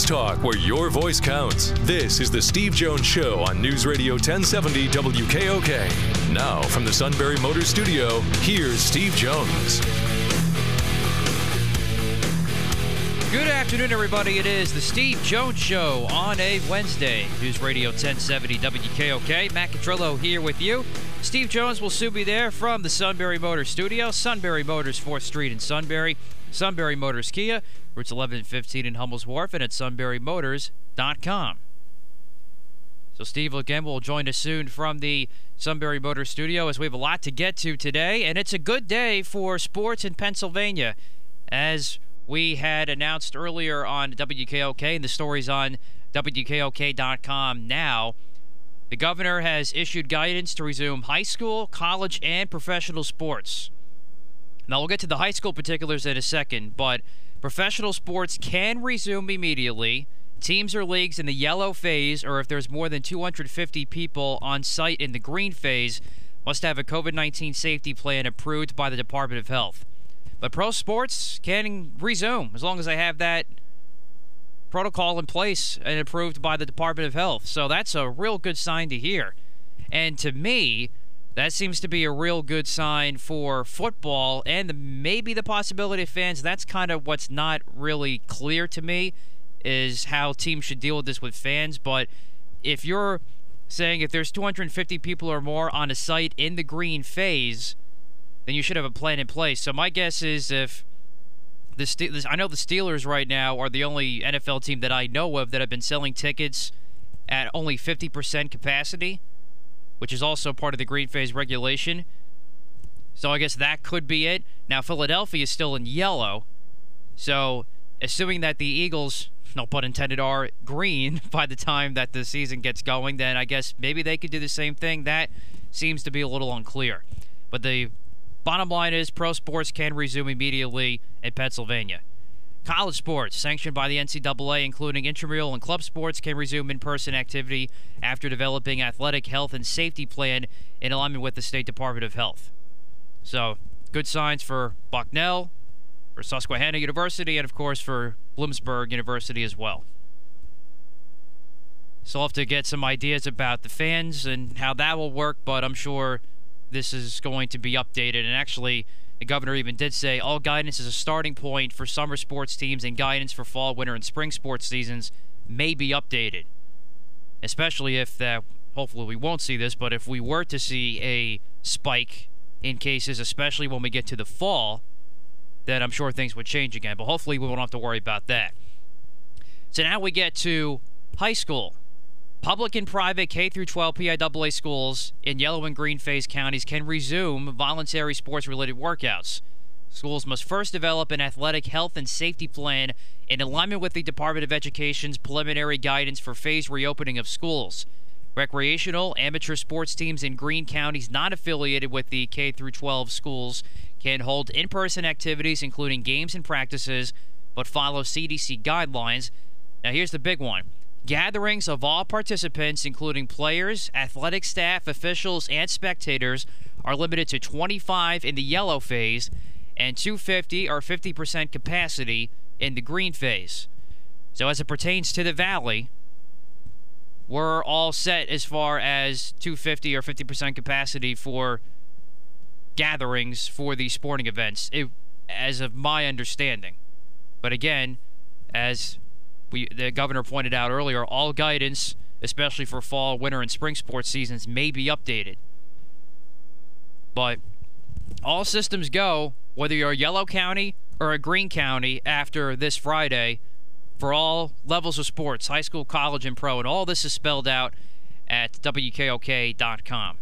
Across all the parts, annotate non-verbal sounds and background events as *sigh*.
Sports talk where your voice counts. This is the Steve Jones Show on News Radio 1070 WKOK. Now, from the Sunbury Motor Studio, here's Steve Jones. Good afternoon, everybody. It is the Steve Jones Show on a Wednesday. News Radio 1070 WKOK. Matt Catrillo here with you. Steve Jones will soon be there from the Sunbury Motors Studio. Sunbury Motors, 4th Street in Sunbury. Sunbury Motors Kia, routes 11 and 15 in Hummel's Wharf, and at sunburymotors.com. So Steve again will join us soon from the Sunbury Motors Studio as we have a lot to get to today, and it's a good day for sports in Pennsylvania, as we had announced earlier on WKOK, and the stories on WKOK.com now. The governor has issued guidance to resume high school, college, and professional sports. Now, we'll get to the high school particulars in a second, but professional sports can resume immediately. Teams or leagues in the yellow phase, or if there's more than 250 people on site in the green phase, must have a COVID 19 safety plan approved by the Department of Health. But pro sports can resume as long as they have that protocol in place and approved by the Department of Health. So that's a real good sign to hear. And to me, that seems to be a real good sign for football and the, maybe the possibility of fans. That's kind of what's not really clear to me is how teams should deal with this with fans. But if you're saying if there's 250 people or more on a site in the green phase, then you should have a plan in place. So my guess is if the Ste- I know the Steelers right now are the only NFL team that I know of that have been selling tickets at only 50% capacity which is also part of the green phase regulation. So I guess that could be it. Now, Philadelphia is still in yellow. So, assuming that the Eagles, no pun intended, are green *laughs* by the time that the season gets going, then I guess maybe they could do the same thing. That seems to be a little unclear. But the bottom line is pro sports can resume immediately in Pennsylvania. College sports, sanctioned by the NCAA, including intramural and club sports, can resume in person activity after developing athletic health and safety plan in alignment with the State Department of Health. So, good signs for Bucknell, for Susquehanna University, and of course for Bloomsburg University as well. So, I'll have to get some ideas about the fans and how that will work, but I'm sure this is going to be updated. And actually, the governor even did say all guidance is a starting point for summer sports teams and guidance for fall, winter, and spring sports seasons may be updated. Especially if that, hopefully we won't see this, but if we were to see a spike in cases, especially when we get to the fall, then I'm sure things would change again. But hopefully we won't have to worry about that. So now we get to high school. Public and private K through 12 PIAA schools in yellow and green phase counties can resume voluntary sports related workouts. Schools must first develop an athletic health and safety plan in alignment with the Department of Education's preliminary guidance for phase reopening of schools. Recreational amateur sports teams in green counties not affiliated with the K through 12 schools can hold in-person activities including games and practices but follow CDC guidelines. Now here's the big one. Gatherings of all participants, including players, athletic staff, officials, and spectators, are limited to 25 in the yellow phase and 250 or 50% capacity in the green phase. So, as it pertains to the Valley, we're all set as far as 250 or 50% capacity for gatherings for the sporting events, it, as of my understanding. But again, as we the governor pointed out earlier, all guidance, especially for fall, winter, and spring sports seasons, may be updated. But all systems go, whether you're a yellow county or a green county, after this Friday, for all levels of sports, high school, college, and pro, and all this is spelled out at WKOK.com.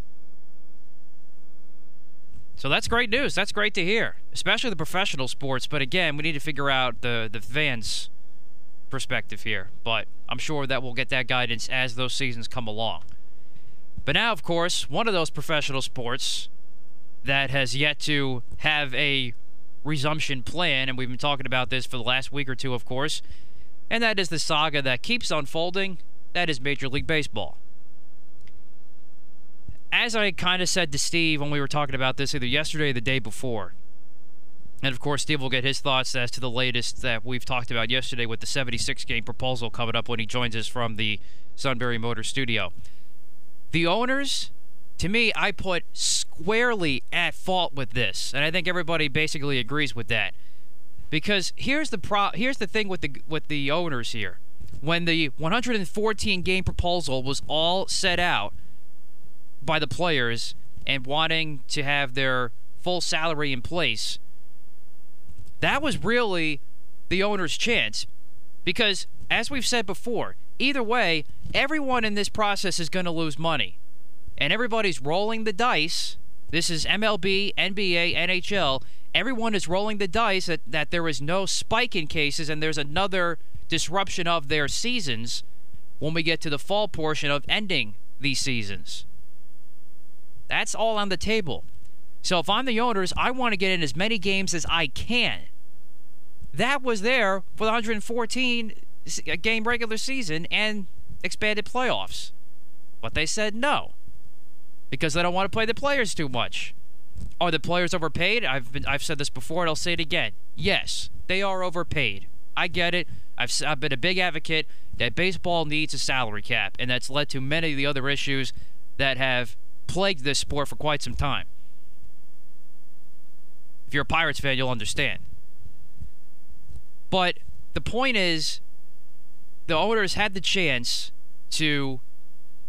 So that's great news. That's great to hear, especially the professional sports. But again, we need to figure out the the fans perspective here, but I'm sure that we'll get that guidance as those seasons come along. But now, of course, one of those professional sports that has yet to have a resumption plan, and we've been talking about this for the last week or two, of course, and that is the saga that keeps unfolding. That is Major League Baseball. As I kind of said to Steve when we were talking about this either yesterday or the day before, and of course, Steve will get his thoughts as to the latest that we've talked about yesterday with the 76 game proposal coming up when he joins us from the Sunbury Motor Studio. The owners, to me, I put squarely at fault with this, and I think everybody basically agrees with that. Because here's the pro- here's the thing with the with the owners here. When the 114 game proposal was all set out by the players and wanting to have their full salary in place, that was really the owner's chance. Because, as we've said before, either way, everyone in this process is going to lose money. And everybody's rolling the dice. This is MLB, NBA, NHL. Everyone is rolling the dice that, that there is no spike in cases and there's another disruption of their seasons when we get to the fall portion of ending these seasons. That's all on the table. So if I'm the owners, I want to get in as many games as I can. That was there for the 114 uh, game regular season and expanded playoffs. But they said no because they don't want to play the players too much. Are the players overpaid? I've been I've said this before and I'll say it again. Yes, they are overpaid. I get it. I've I've been a big advocate that baseball needs a salary cap and that's led to many of the other issues that have plagued this sport for quite some time. If you're a Pirates fan, you'll understand. But the point is, the owners had the chance to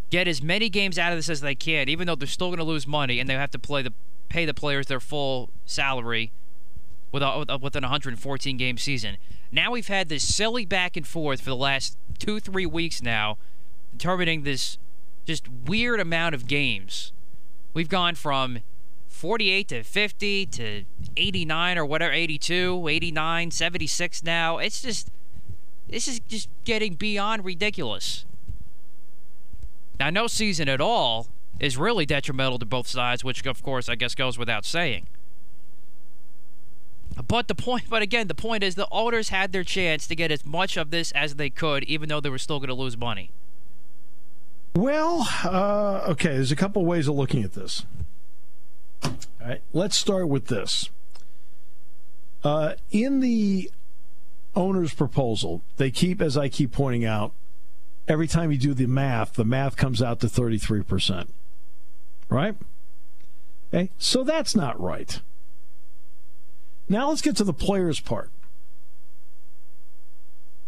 get as many games out of this as they can, even though they're still going to lose money and they have to play the pay the players their full salary with a, within a 114 game season. Now we've had this silly back and forth for the last two three weeks now, determining this just weird amount of games. We've gone from 48 to 50 to 89 or whatever, 82, 89, 76 now. It's just, this is just getting beyond ridiculous. Now, no season at all is really detrimental to both sides, which, of course, I guess goes without saying. But the point, but again, the point is the owners had their chance to get as much of this as they could, even though they were still going to lose money. Well, uh, okay, there's a couple ways of looking at this. All right, let's start with this. Uh, in the owner's proposal, they keep, as I keep pointing out, every time you do the math, the math comes out to 33%. Right? Okay, so that's not right. Now let's get to the players' part.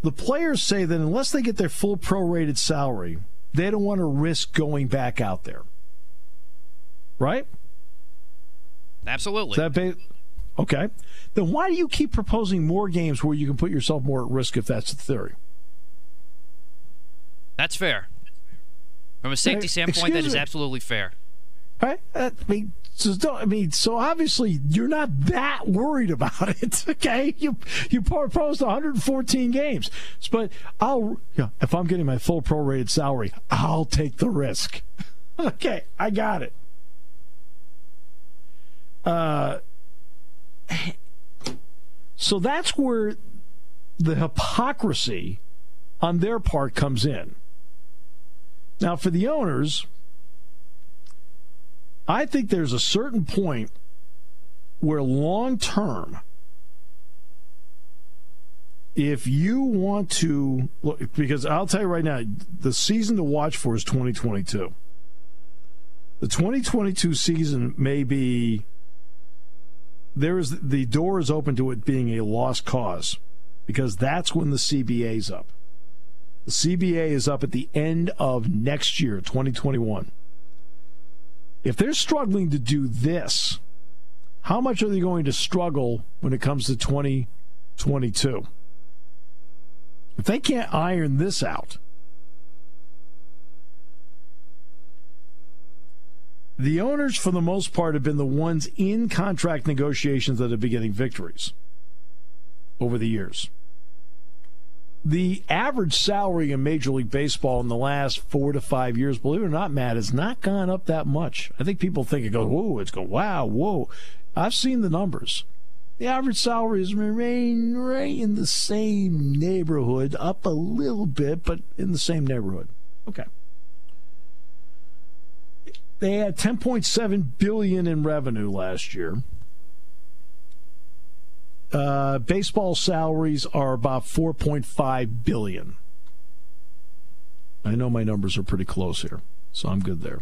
The players say that unless they get their full prorated salary, they don't want to risk going back out there. Right? Absolutely. that ba- okay. Then why do you keep proposing more games where you can put yourself more at risk if that's the theory? That's fair. From a safety standpoint, Excuse that is me. absolutely fair. Right? Uh, I mean, so I mean, so obviously you're not that worried about *laughs* it. Okay, you you proposed 114 games, but I'll yeah, if I'm getting my full prorated salary, I'll take the risk. *laughs* okay, I got it. Uh, so that's where the hypocrisy on their part comes in. Now, for the owners, I think there's a certain point where long term, if you want to look, because I'll tell you right now, the season to watch for is 2022. The 2022 season may be there is the door is open to it being a lost cause because that's when the CBA is up. The CBA is up at the end of next year, 2021. If they're struggling to do this, how much are they going to struggle when it comes to 2022? If they can't iron this out, the owners, for the most part, have been the ones in contract negotiations that have been getting victories over the years. the average salary in Major League Baseball in the last four to five years, believe it or not, Matt, has not gone up that much. I think people think it goes, whoa, it's going, wow, whoa. I've seen the numbers. The average salaries remain right in the same neighborhood, up a little bit, but in the same neighborhood. Okay. They had 10.7 billion in revenue last year. Uh, baseball salaries are about 4.5 billion. I know my numbers are pretty close here, so I'm good there.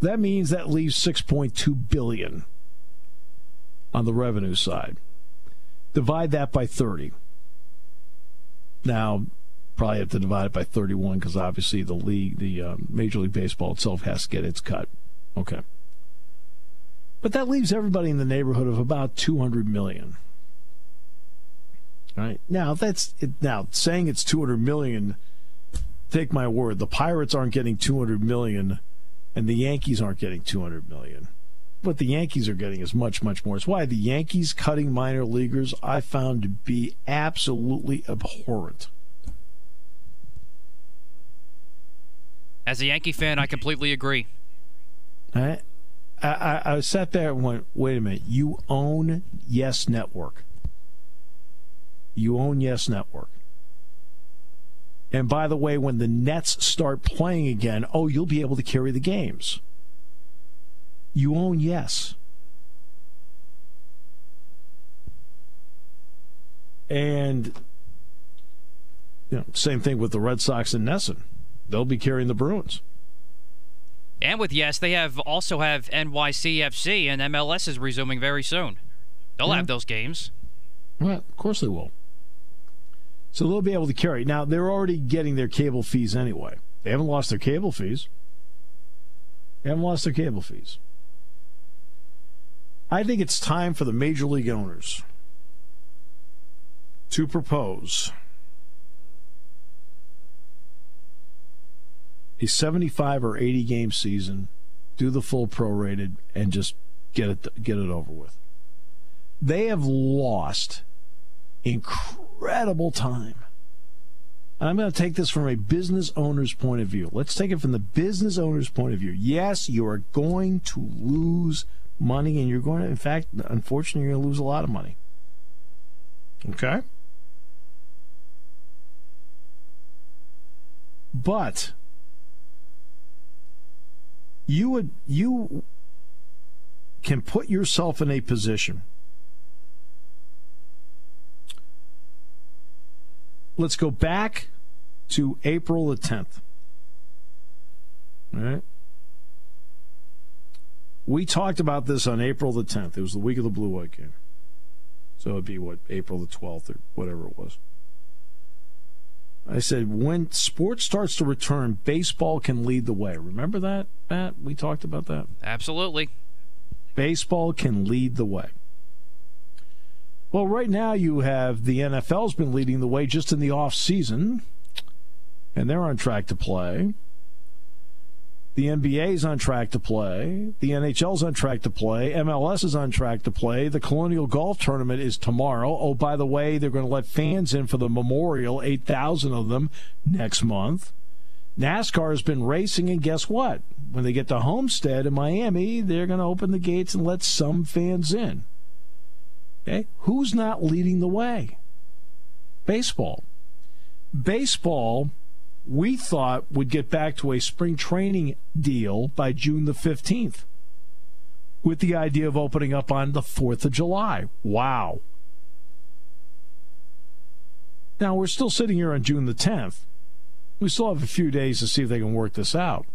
That means that leaves 6.2 billion on the revenue side. Divide that by 30. Now, probably have to divide it by 31 because obviously the league, the uh, Major League Baseball itself has to get its cut. Okay. But that leaves everybody in the neighborhood of about 200 million. Right now, that's it, now saying it's 200 million. Take my word, the Pirates aren't getting 200 million, and the Yankees aren't getting 200 million. What the Yankees are getting is much, much more. It's why the Yankees cutting minor leaguers I found to be absolutely abhorrent. As a Yankee fan, I completely agree. I, I, I sat there and went, wait a minute, you own Yes Network. You own Yes Network. And by the way, when the Nets start playing again, oh, you'll be able to carry the games. You own Yes. And you know, same thing with the Red Sox and NESN. They'll be carrying the Bruins. And with yes, they have also have NYCFC and MLS is resuming very soon. They'll yeah. have those games. Well, of course they will. So they'll be able to carry. Now they're already getting their cable fees anyway. They haven't lost their cable fees. They haven't lost their cable fees. I think it's time for the major league owners to propose a 75 or 80 game season, do the full prorated, and just get it get it over with. They have lost incredible time. And I'm going to take this from a business owner's point of view. Let's take it from the business owner's point of view. Yes, you are going to lose money, and you're going to, in fact, unfortunately, you're going to lose a lot of money. Okay? But you would you can put yourself in a position let's go back to April the 10th. All right. We talked about this on April the 10th. It was the week of the Blue White game. So it'd be what, April the 12th or whatever it was. I said, when sports starts to return, baseball can lead the way. Remember that, Matt? We talked about that. Absolutely. Baseball can lead the way. Well, right now you have the NFL's been leading the way just in the off season, and they're on track to play. The NBA is on track to play. The NHL is on track to play. MLS is on track to play. The Colonial Golf Tournament is tomorrow. Oh, by the way, they're going to let fans in for the Memorial, 8,000 of them next month. NASCAR has been racing, and guess what? When they get to Homestead in Miami, they're going to open the gates and let some fans in. Okay? Who's not leading the way? Baseball. Baseball we thought would get back to a spring training deal by June the 15th with the idea of opening up on the 4th of July. Wow. Now, we're still sitting here on June the 10th. We still have a few days to see if they can work this out.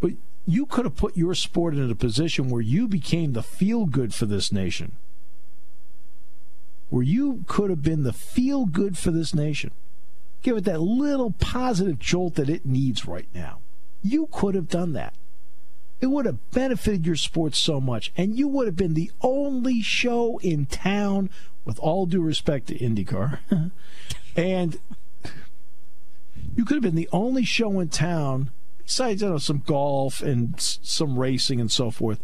But you could have put your sport in a position where you became the feel good for this nation. Where you could have been the feel good for this nation give it that little positive jolt that it needs right now. You could have done that. It would have benefited your sport so much, and you would have been the only show in town, with all due respect to IndyCar. *laughs* and you could have been the only show in town, besides you know, some golf and some racing and so forth.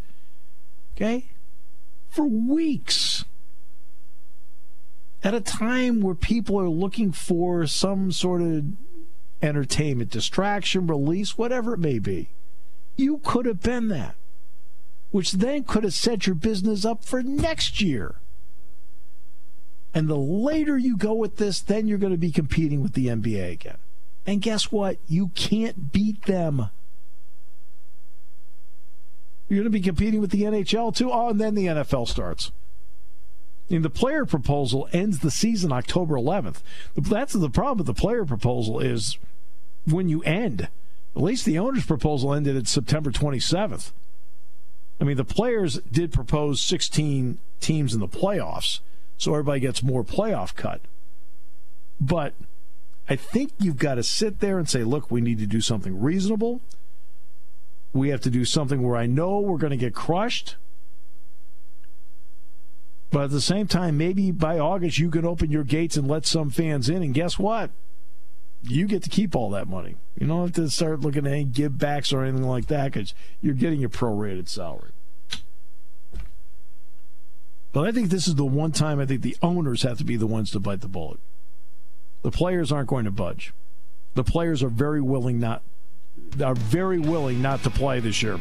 Okay? For weeks at a time where people are looking for some sort of entertainment, distraction, release, whatever it may be. You could have been that, which then could have set your business up for next year. And the later you go with this, then you're going to be competing with the NBA again. And guess what? You can't beat them. You're going to be competing with the NHL too. Oh, and then the NFL starts. And the player proposal ends the season October 11th. That's the problem with the player proposal is when you end. At least the owner's proposal ended at September 27th. I mean, the players did propose 16 teams in the playoffs, so everybody gets more playoff cut. But I think you've got to sit there and say, look, we need to do something reasonable. We have to do something where I know we're going to get crushed. But at the same time, maybe by August you can open your gates and let some fans in. And guess what? You get to keep all that money. You don't have to start looking at any give backs or anything like that because you're getting your prorated salary. But I think this is the one time I think the owners have to be the ones to bite the bullet. The players aren't going to budge. The players are very willing not are very willing not to play this year.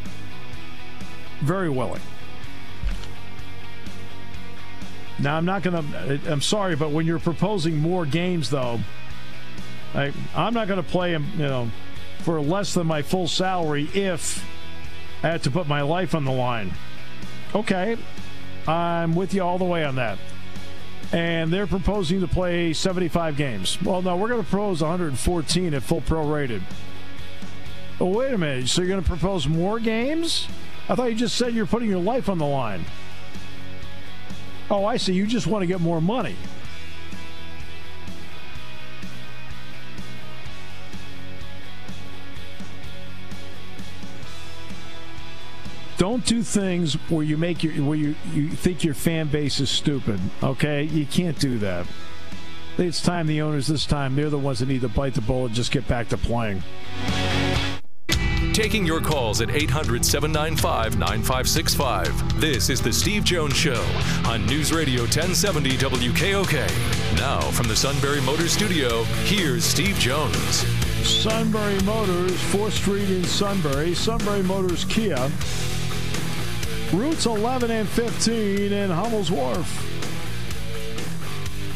Very willing. Now I'm not going to. I'm sorry, but when you're proposing more games, though, I, I'm not going to play them. You know, for less than my full salary if I had to put my life on the line. Okay, I'm with you all the way on that. And they're proposing to play 75 games. Well, no, we're going to propose 114 at full prorated. Oh, wait a minute. So you're going to propose more games? I thought you just said you're putting your life on the line. Oh, I see. You just want to get more money. Don't do things where you make your where you, you think your fan base is stupid. Okay, you can't do that. It's time the owners this time they're the ones that need to bite the bullet and just get back to playing. Taking your calls at 800 795 9565. This is The Steve Jones Show on News Radio 1070 WKOK. Now, from the Sunbury Motors Studio, here's Steve Jones. Sunbury Motors, 4th Street in Sunbury. Sunbury Motors Kia. Routes 11 and 15 in Hummel's Wharf.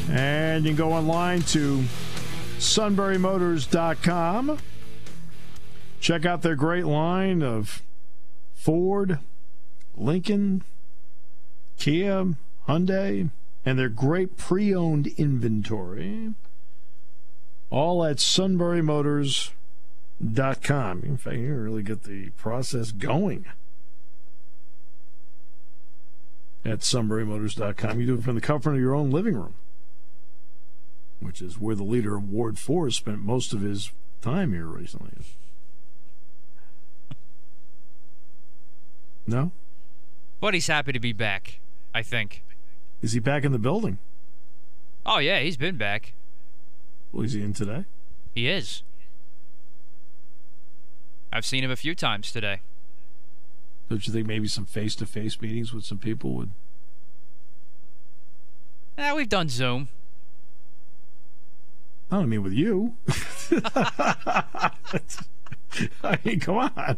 And you can go online to sunburymotors.com. Check out their great line of Ford, Lincoln, Kia, Hyundai, and their great pre owned inventory. All at sunburymotors.com. In fact, you can really get the process going at sunburymotors.com. You do it from the comfort of your own living room, which is where the leader of Ward 4 spent most of his time here recently. No? But he's happy to be back, I think. Is he back in the building? Oh, yeah, he's been back. Well, is he in today? He is. I've seen him a few times today. Don't you think maybe some face to face meetings with some people would? Yeah, we've done Zoom. I don't mean with you. *laughs* I mean, come on.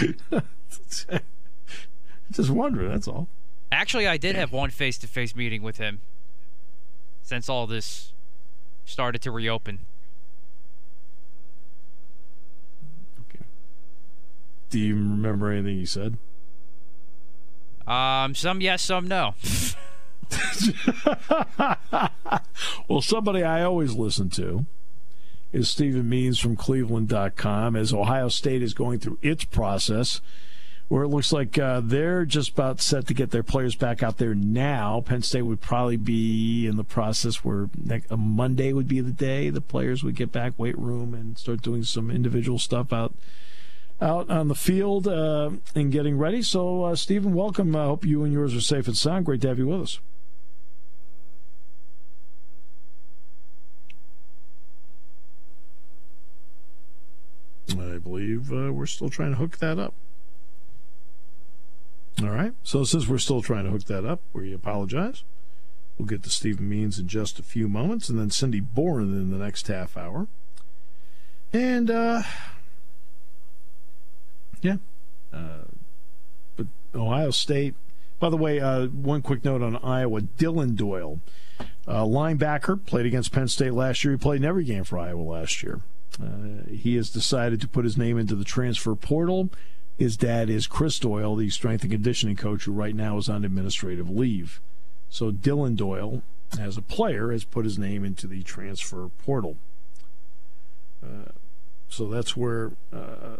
*laughs* *laughs* Just wondering, that's all. Actually, I did have one face to face meeting with him since all this started to reopen. Okay. Do you remember anything he said? Um, some yes, some no. *laughs* well, somebody I always listen to is Steven Means from Cleveland.com as Ohio State is going through its process where it looks like uh, they're just about set to get their players back out there now. Penn State would probably be in the process where next, Monday would be the day the players would get back weight room and start doing some individual stuff out out on the field uh, and getting ready. So, uh, Steven, welcome. I hope you and yours are safe and sound. Great to have you with us. I believe uh, we're still trying to hook that up. All right. So since we're still trying to hook that up, we apologize. We'll get to Steven Means in just a few moments, and then Cindy Boren in the next half hour. And, uh, yeah. Uh, but Ohio State, by the way, uh, one quick note on Iowa Dillon Doyle, uh, linebacker, played against Penn State last year. He played in every game for Iowa last year. Uh, he has decided to put his name into the transfer portal. His dad is Chris Doyle, the strength and conditioning coach, who right now is on administrative leave. So Dillon Doyle, as a player, has put his name into the transfer portal. Uh, so that's where uh,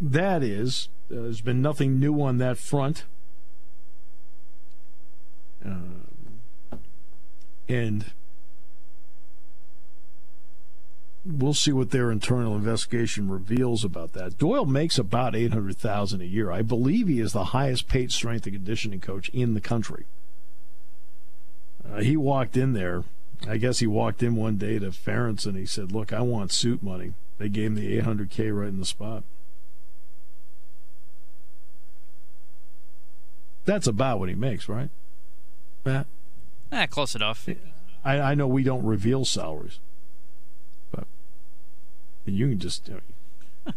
that is. Uh, there's been nothing new on that front. Uh, and we'll see what their internal investigation reveals about that. Doyle makes about eight hundred thousand a year. I believe he is the highest paid strength and conditioning coach in the country. Uh, he walked in there. I guess he walked in one day to Ferentz and he said, "Look, I want suit money." They gave him the 800k right in the spot. That's about what he makes, right, Matt? Eh, close enough. I, I know we don't reveal salaries, you can just. *laughs*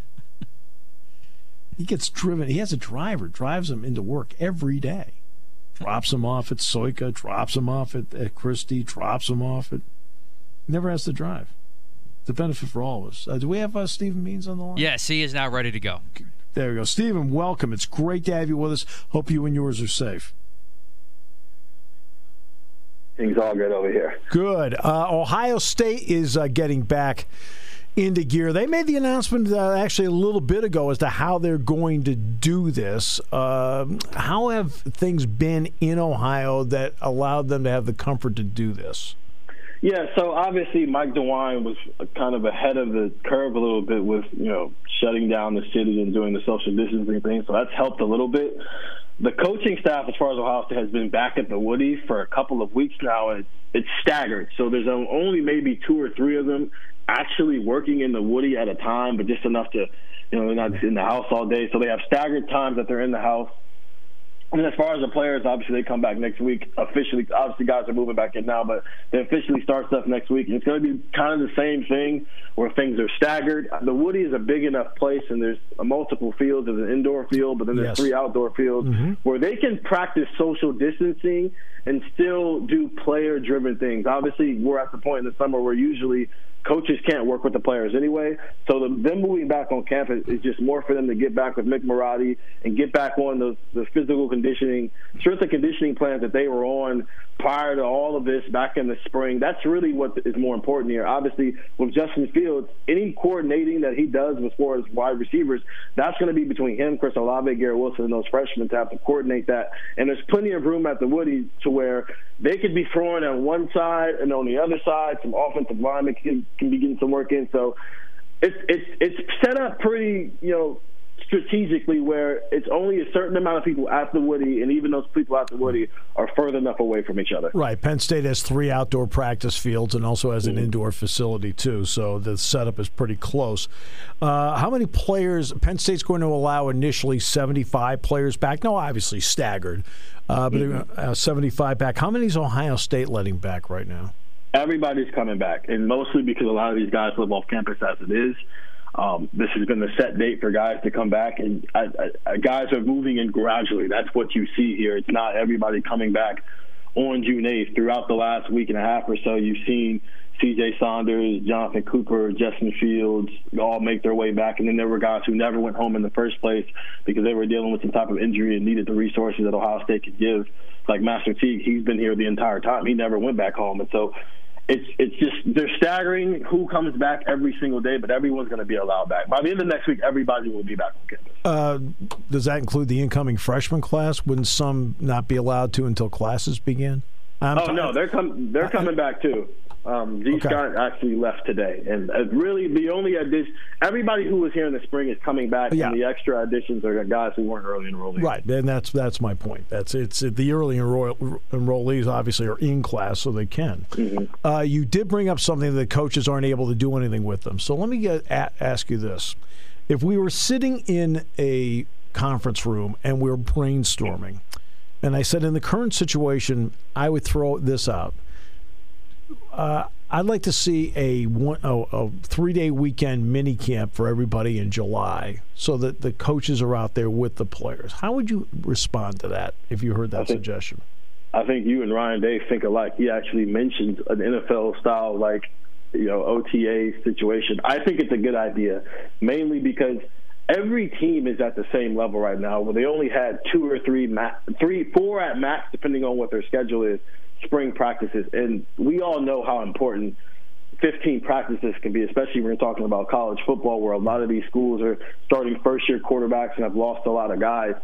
he gets driven. He has a driver, drives him into work every day. Drops him off at Soika, drops him off at, at Christie, drops him off at. Never has to drive. The benefit for all of us. Uh, do we have uh, Steven Means on the line? Yes, he is now ready to go. There we go. Steven, welcome. It's great to have you with us. Hope you and yours are safe. Things all good over here. Good. Uh, Ohio State is uh, getting back into gear. They made the announcement uh, actually a little bit ago as to how they're going to do this. Um, how have things been in Ohio that allowed them to have the comfort to do this? Yeah, so obviously Mike DeWine was kind of ahead of the curve a little bit with you know shutting down the city and doing the social distancing thing, so that's helped a little bit. The coaching staff, as far as Ohio State, has been back at the Woody for a couple of weeks now, and it's staggered. So there's only maybe two or three of them actually working in the Woody at a time, but just enough to, you know, they're not in the house all day. So they have staggered times that they're in the house. And as far as the players, obviously they come back next week officially. Obviously, guys are moving back in now, but they officially start stuff next week. And it's going to be kind of the same thing where things are staggered. The Woody is a big enough place, and there's multiple fields. There's an indoor field, but then there's yes. three outdoor fields mm-hmm. where they can practice social distancing and still do player-driven things. Obviously, we're at the point in the summer where usually coaches can't work with the players anyway. So the, them moving back on campus is just more for them to get back with Mick Marotti and get back on the, the physical conditioning, strength and conditioning plans that they were on prior to all of this back in the spring. That's really what is more important here. Obviously, with Justin Fields, any coordinating that he does as far as wide receivers, that's going to be between him, Chris Olave, Garrett Wilson, and those freshmen to have to coordinate that. And there's plenty of room at the Woody to where they could be throwing on one side and on the other side, some offensive linemen can, be getting some work in. So it's it's it's set up pretty, you know, strategically where it's only a certain amount of people at the Woody, and even those people at the Woody are further enough away from each other. Right. Penn State has three outdoor practice fields and also has an mm-hmm. indoor facility too, so the setup is pretty close. Uh, how many players? Penn State's going to allow initially seventy-five players back. No, obviously staggered, uh, but mm-hmm. uh, seventy-five back. How many is Ohio State letting back right now? Everybody's coming back, and mostly because a lot of these guys live off campus as it is. Um, this has been the set date for guys to come back, and I, I, guys are moving in gradually. That's what you see here. It's not everybody coming back on June 8th. Throughout the last week and a half or so, you've seen C.J. Saunders, Jonathan Cooper, Justin Fields all make their way back, and then there were guys who never went home in the first place because they were dealing with some type of injury and needed the resources that Ohio State could give. Like Master Teague, he's been here the entire time. He never went back home, and so it's it's just they're staggering who comes back every single day, but everyone's going to be allowed back. By the end of next week, everybody will be back on campus. Uh, does that include the incoming freshman class? Wouldn't some not be allowed to until classes begin? I'm oh t- no, they're com- they're coming back too. Um, G. Okay. Scott actually left today, and uh, really the only addition, everybody who was here in the spring is coming back, yeah. and the extra additions are guys who weren't early enrollees. Right, and that's that's my point. That's it's the early enroll, enrollees obviously are in class, so they can. Mm-hmm. Uh, you did bring up something that coaches aren't able to do anything with them. So let me get at, ask you this: If we were sitting in a conference room and we we're brainstorming And I said, in the current situation, I would throw this out. Uh, I'd like to see a one oh, a three day weekend mini camp for everybody in July, so that the coaches are out there with the players. How would you respond to that if you heard that think, suggestion? I think you and Ryan Day think alike. He actually mentioned an NFL style like you know OTA situation. I think it's a good idea, mainly because every team is at the same level right now, where they only had two or three, ma- three, four at max, depending on what their schedule is spring practices, and we all know how important 15 practices can be, especially when you're talking about college football, where a lot of these schools are starting first year quarterbacks and have lost a lot of guys.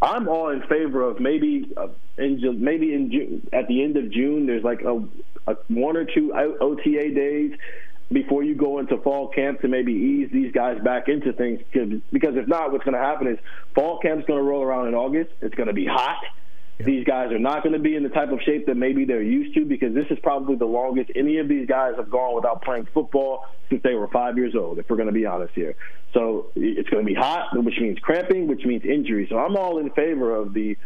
I'm all in favor of maybe uh, in maybe in June, at the end of June there's like a, a one or two OTA days before you go into fall camp to maybe ease these guys back into things because if not what's going to happen is fall camp's going to roll around in August. It's going to be hot These guys are not going to be in the type of shape that maybe they're used to because this is probably the longest any of these guys have gone without playing football since they were five years old, if we're going to be honest here. So it's going to be hot, which means cramping, which means injury. So I'm all in favor of the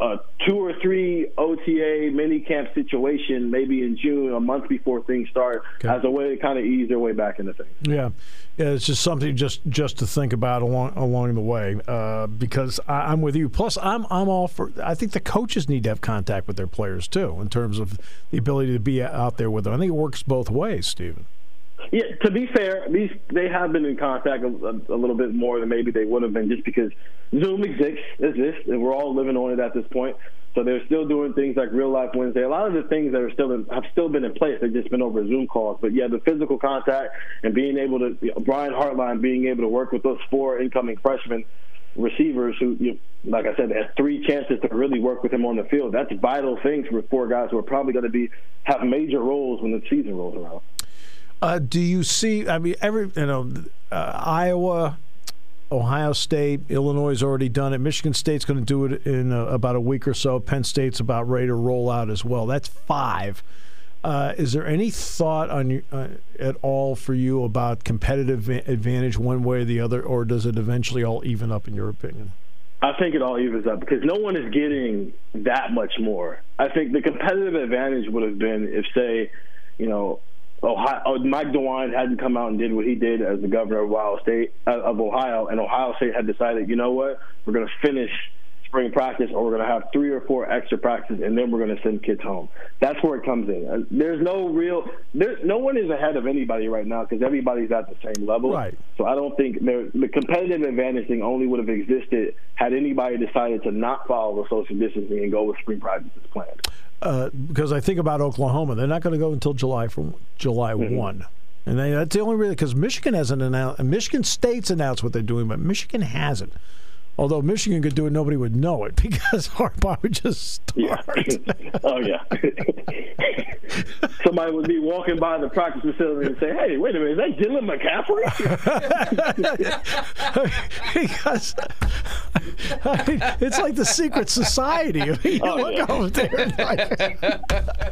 a two or three OTA mini camp situation, maybe in June, a month before things start, okay. as a way to kind of ease their way back into things. Yeah, yeah, it's just something just just to think about along along the way, uh, because I, am with you. Plus, I'm I'm all for. I think the coaches need to have contact with their players too, in terms of the ability to be out there with them. I think it works both ways, Steven. Yeah, to be fair, these they have been in contact a, a, a, little bit more than maybe they would have been, just because Zoom exists, exists, and we're all living on it at this point. So they're still doing things like Real Life Wednesday. A lot of the things that are still in, have still been in place. They've just been over Zoom calls. But yeah, the physical contact and being able to you know, Brian Hartline being able to work with those four incoming freshmen receivers who, you, like I said, had three chances to really work with him on the field. That's vital things for four guys who are probably going to be have major roles when the season rolls around. Uh, do you see? I mean, every you know, uh, Iowa, Ohio State, Illinois has already done it. Michigan State's going to do it in uh, about a week or so. Penn State's about ready to roll out as well. That's five. Uh, is there any thought on uh, at all for you about competitive advantage one way or the other, or does it eventually all even up in your opinion? I think it all evens up because no one is getting that much more. I think the competitive advantage would have been if, say, you know, Ohio, oh, Mike DeWine hadn't come out and did what he did as the governor of Ohio State uh, of Ohio, and Ohio State had decided, you know what, we're going to finish spring practice, or we're going to have three or four extra practices, and then we're going to send kids home. That's where it comes in. Uh, there's no real, there's no one is ahead of anybody right now because everybody's at the same level. Right. So I don't think the competitive advantage thing only would have existed had anybody decided to not follow the social distancing and go with spring practice as planned uh, because I think about Oklahoma. They're not going to go until July from July mm-hmm. one, and they, that's the only reason because Michigan hasn't announced. Michigan State's announced what they're doing, but Michigan hasn't. Although Michigan could do it, nobody would know it *laughs* because Harbaugh would just start. Yeah. *laughs* oh yeah. Somebody would be walking by the practice facility and say, "Hey, wait a minute, is that Dylan McCaffrey?" *laughs* because I mean, it's like the secret society. I mean, oh, look yeah. over there.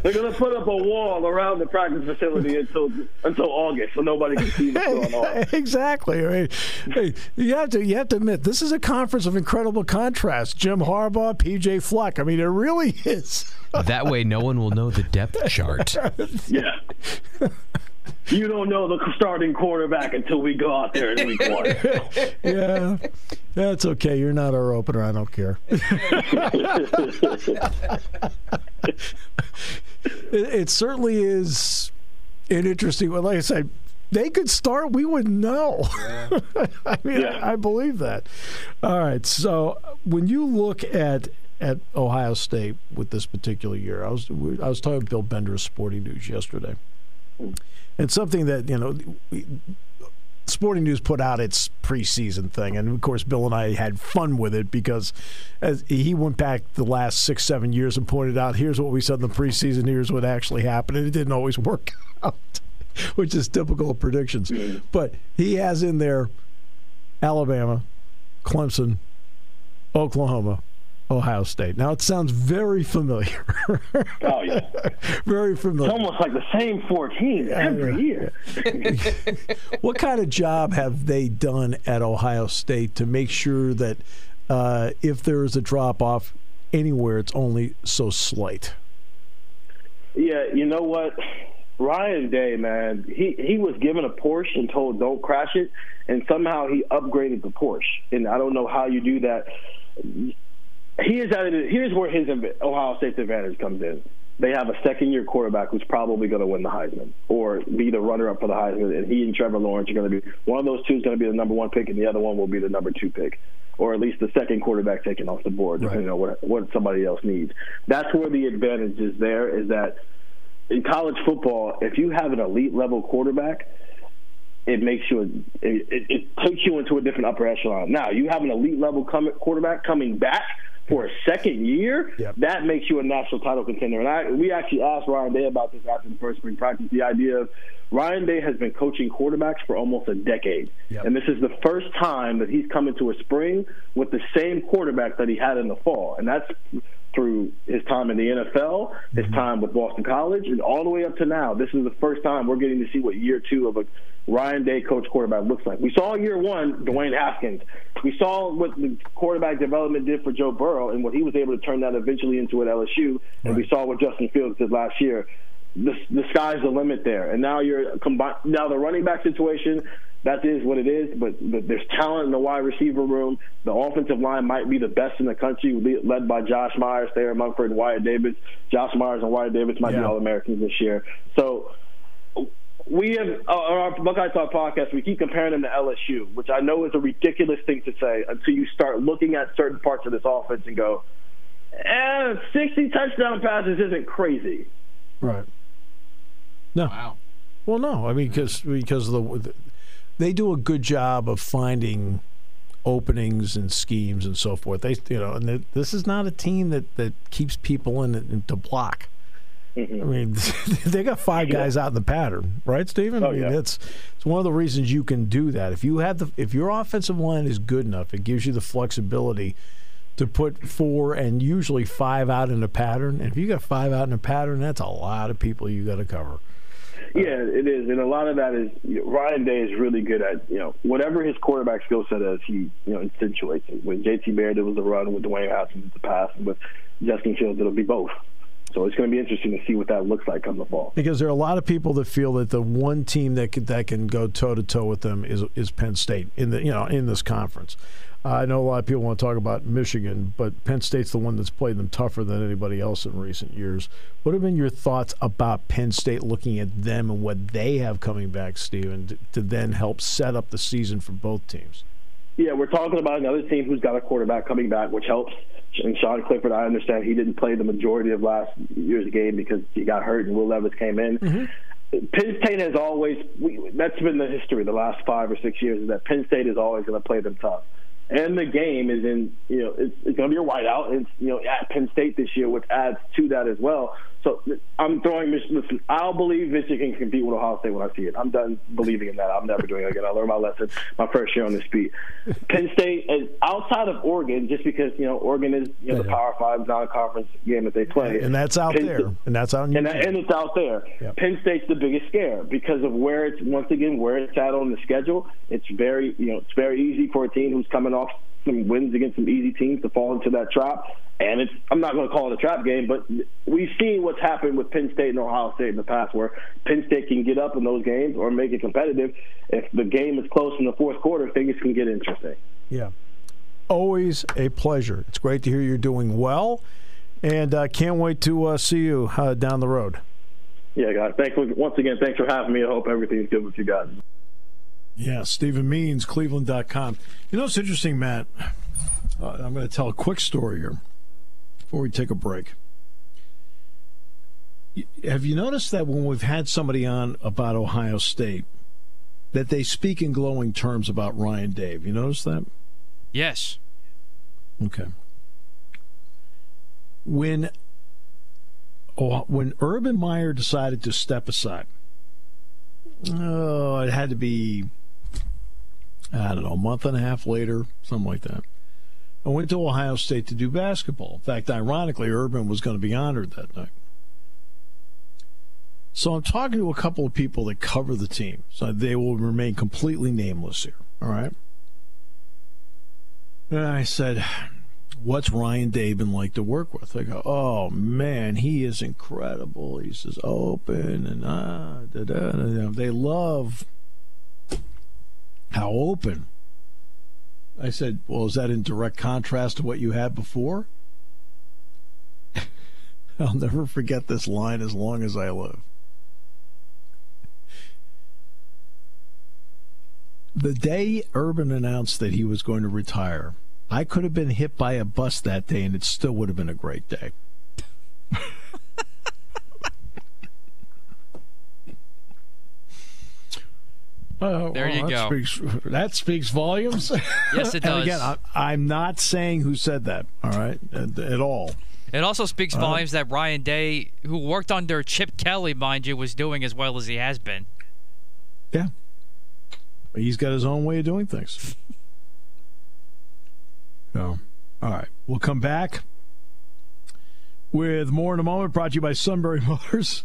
They're going to put up a wall around the practice facility until until August, so nobody can see what's going on. Exactly. I mean, you have to you have to admit this is a conference conference of incredible contrast. Jim Harbaugh, PJ Fleck. I mean, it really *laughs* is. that way, no one will know the depth chart. *laughs* yeah. You don't know the starting quarterback until we go out there in week one. *laughs* yeah, that's okay. You're not our opener. I don't care. it, it certainly is an interesting. Well, like I said, they could start, we wouldn't know. Yeah. *laughs* I mean, yeah. I, I, believe that. All right. So uh, when you look at at Ohio State with this particular year, I was I was talking to Bill Bender of Sporting News yesterday, hmm. and something that you know. Sporting News put out its preseason thing, and of course, Bill and I had fun with it because as he went back the last six, seven years and pointed out, here's what we said in the preseason, here's what actually happened, and it didn't always work *laughs* out. *laughs* which is typical of predictions. But he has in there Alabama, Clemson, Oklahoma, Ohio State. Now it sounds very familiar. oh yeah, *laughs* very familiar. It's almost like the same fourteen every year. *laughs* what kind of job have they done at Ohio State to make sure that uh, if there is a drop off, anywhere, it's only so slight. Yeah, you know what? Ryan Day, man, he he was given a Porsche and told don't crash it, and somehow he upgraded the Porsche. And I don't know how you do that. He is at it. Here's where his Ohio State's advantage comes in. They have a second year quarterback who's probably going to win the Heisman or be the runner up for the Heisman, and he and Trevor Lawrence are going to be one of those two is going to be the number one pick, and the other one will be the number two pick or at least the second quarterback taken off the board, depending right. on what, what somebody else needs. That's where the advantage is there is that in college football, if you have an elite level quarterback, it makes you a, it, it takes you into a different upper echelon. Now you have an elite level com- quarterback coming back for a second year, yep. that makes you a national title contender. And I, we actually asked Ryan Day about this after the first spring practice. The idea of Ryan Day has been coaching quarterbacks for almost a decade, yep. and this is the first time that he's come into a spring with the same quarterback that he had in the fall, and that's through his time in the NFL, his mm-hmm. time with Boston College, and all the way up to now. This is the first time we're getting to see what year two of a Ryan Day coach quarterback looks like. We saw year one Dwayne Haskins. We saw what the quarterback development did for Joe Burrow and what he was able to turn that eventually into at LSU. And right. we saw what Justin Fields did last year. The, the sky's the limit there. And now you're combined. Now the running back situation that is what it is. But, but there's talent in the wide receiver room. The offensive line might be the best in the country, led by Josh Myers, Thayer Munford, and Wyatt Davis. Josh Myers and Wyatt Davis might yeah. be All Americans this year. So we have uh, on our Buckeye Talk podcast. We keep comparing them to LSU, which I know is a ridiculous thing to say until you start looking at certain parts of this offense and go, "Eh, sixty touchdown passes isn't crazy." Right. No. Wow. Well, no. I mean, because because the they do a good job of finding openings and schemes and so forth. They, you know, and they, this is not a team that, that keeps people in, in to block. Mm-hmm. I mean, *laughs* they got five guys out in the pattern, right, Steven? Oh, I mean, yeah. that's it's one of the reasons you can do that. If you have the if your offensive line is good enough, it gives you the flexibility to put four and usually five out in a pattern. And if you got five out in a pattern, that's a lot of people you got to cover. Yeah, it is, and a lot of that is you know, Ryan Day is really good at you know whatever his quarterback skill set is, he you know accentuates it. With J.T. Barrett, was the run. With Dwayne Haskins, it's the pass. And with Justin Fields, it'll be both. So it's going to be interesting to see what that looks like come the fall. Because there are a lot of people that feel that the one team that can, that can go toe to toe with them is is Penn State in the you know in this conference. I know a lot of people want to talk about Michigan, but Penn State's the one that's played them tougher than anybody else in recent years. What have been your thoughts about Penn State looking at them and what they have coming back, Steven, to, to then help set up the season for both teams? Yeah, we're talking about another team who's got a quarterback coming back, which helps. And Sean Clifford, I understand he didn't play the majority of last year's game because he got hurt and Will Levis came in. Mm-hmm. Penn State has always we, that's been the history the last five or six years is that Penn State is always going to play them tough and the game is in you know it's, it's going to be a whiteout. It's you know at Penn State this year, which adds to that as well. So I'm throwing Listen, I'll believe Michigan can compete with Ohio State when I see it. I'm done believing in that. I'm never doing it again. I learned my lesson my first year on this beat. Penn State is outside of Oregon, just because you know Oregon is you know the Power Five non-conference game that they play, and that's out Penn there, State, and that's out, and, and, it's out there. Yep. Penn State's the biggest scare because of where it's once again where it's at on the schedule. It's very you know it's very easy for a team who's coming off some wins against some easy teams to fall into that trap. And it's I'm not going to call it a trap game, but we've seen what's happened with Penn State and Ohio State in the past, where Penn State can get up in those games or make it competitive. If the game is close in the fourth quarter, things can get interesting. Yeah, always a pleasure. It's great to hear you're doing well, and uh, can't wait to uh, see you uh, down the road. Yeah, guys. Thanks once again. Thanks for having me. I hope everything's good with you guys. Yeah, Steven Means, Cleveland.com. You know, it's interesting, Matt. Uh, I'm going to tell a quick story here before we take a break. Have you noticed that when we've had somebody on about Ohio State, that they speak in glowing terms about Ryan Day? You notice that? Yes. Okay. When oh, when Urban Meyer decided to step aside, oh, it had to be I don't know, a month and a half later, something like that. I went to Ohio State to do basketball. In fact, ironically, Urban was going to be honored that night. So I'm talking to a couple of people that cover the team. So they will remain completely nameless here. All right. And I said, what's Ryan Day been like to work with? I go, oh man, he is incredible. He's just open and ah, da, da. they love how open. I said, well, is that in direct contrast to what you had before? *laughs* I'll never forget this line as long as I live. The day Urban announced that he was going to retire, I could have been hit by a bus that day and it still would have been a great day. *laughs* Uh, there you that go. Speaks, that speaks volumes. *laughs* Yes, it does. again, I, am not saying who said that. All right, at, at all. It also speaks uh, volumes that Ryan Day, who worked under Chip Kelly, mind you, was doing as well as he has been. Yeah, he's got his own way of doing things. *laughs* So, all right, we'll come back with more in a moment. Brought to you by Sunbury *laughs* Motors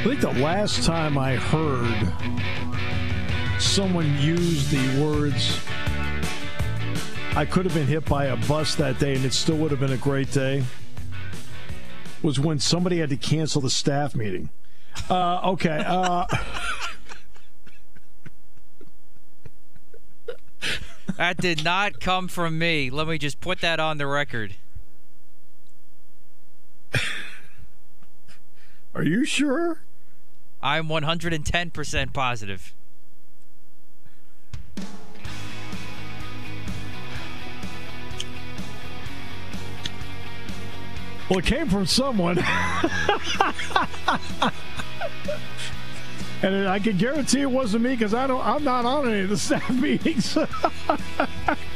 I think the last time I heard someone use the words, I could have been hit by a bus that day and it still would have been a great day, was when somebody had to cancel the staff meeting. Uh, okay. Uh, *laughs* that did not come from me. Let me just put that on the record. *laughs* Are you sure? I'm 110% positive. Well, it came from someone. *laughs* And I can guarantee it wasn't me because I don't. I'm not on any of the staff *laughs* meetings. *laughs*